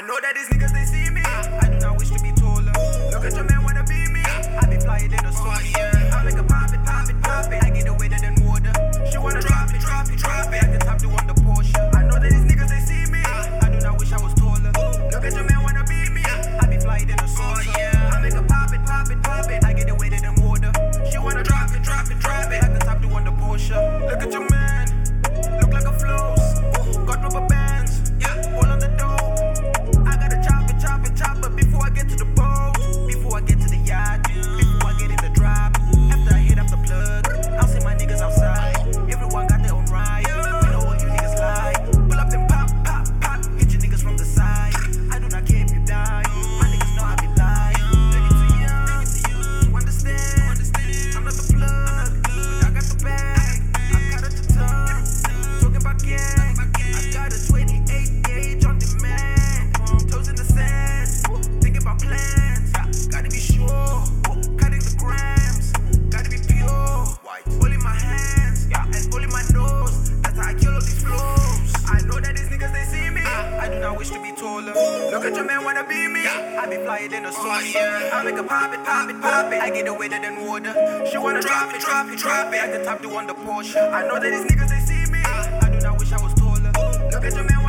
I know that these niggas they see me. I do not wish to be taller. Look at your man wanna be me. I be flying in a sword. I make a pop it, pop it, pop it. I get away than water. She wanna drop it, drop it, drop it. I can top you on the Porsche. I know that these niggas they see me. I do not wish I was taller. Look at your man wanna be me. I be flying in a sword. I make a pop it, pop it, pop it. I get away than water. She wanna drop it, drop it, drop it. I can top you on the Porsche. Look at your I wish to be taller. Look at your man, wanna be me. I be flying in a saucer. I make a pop it, pop it, pop it. I get away wetter than water. She wanna drop it, drop it, drop it. I the top do on the Porsche. I know that these niggas they see me. I do not wish I was taller. Look at your man.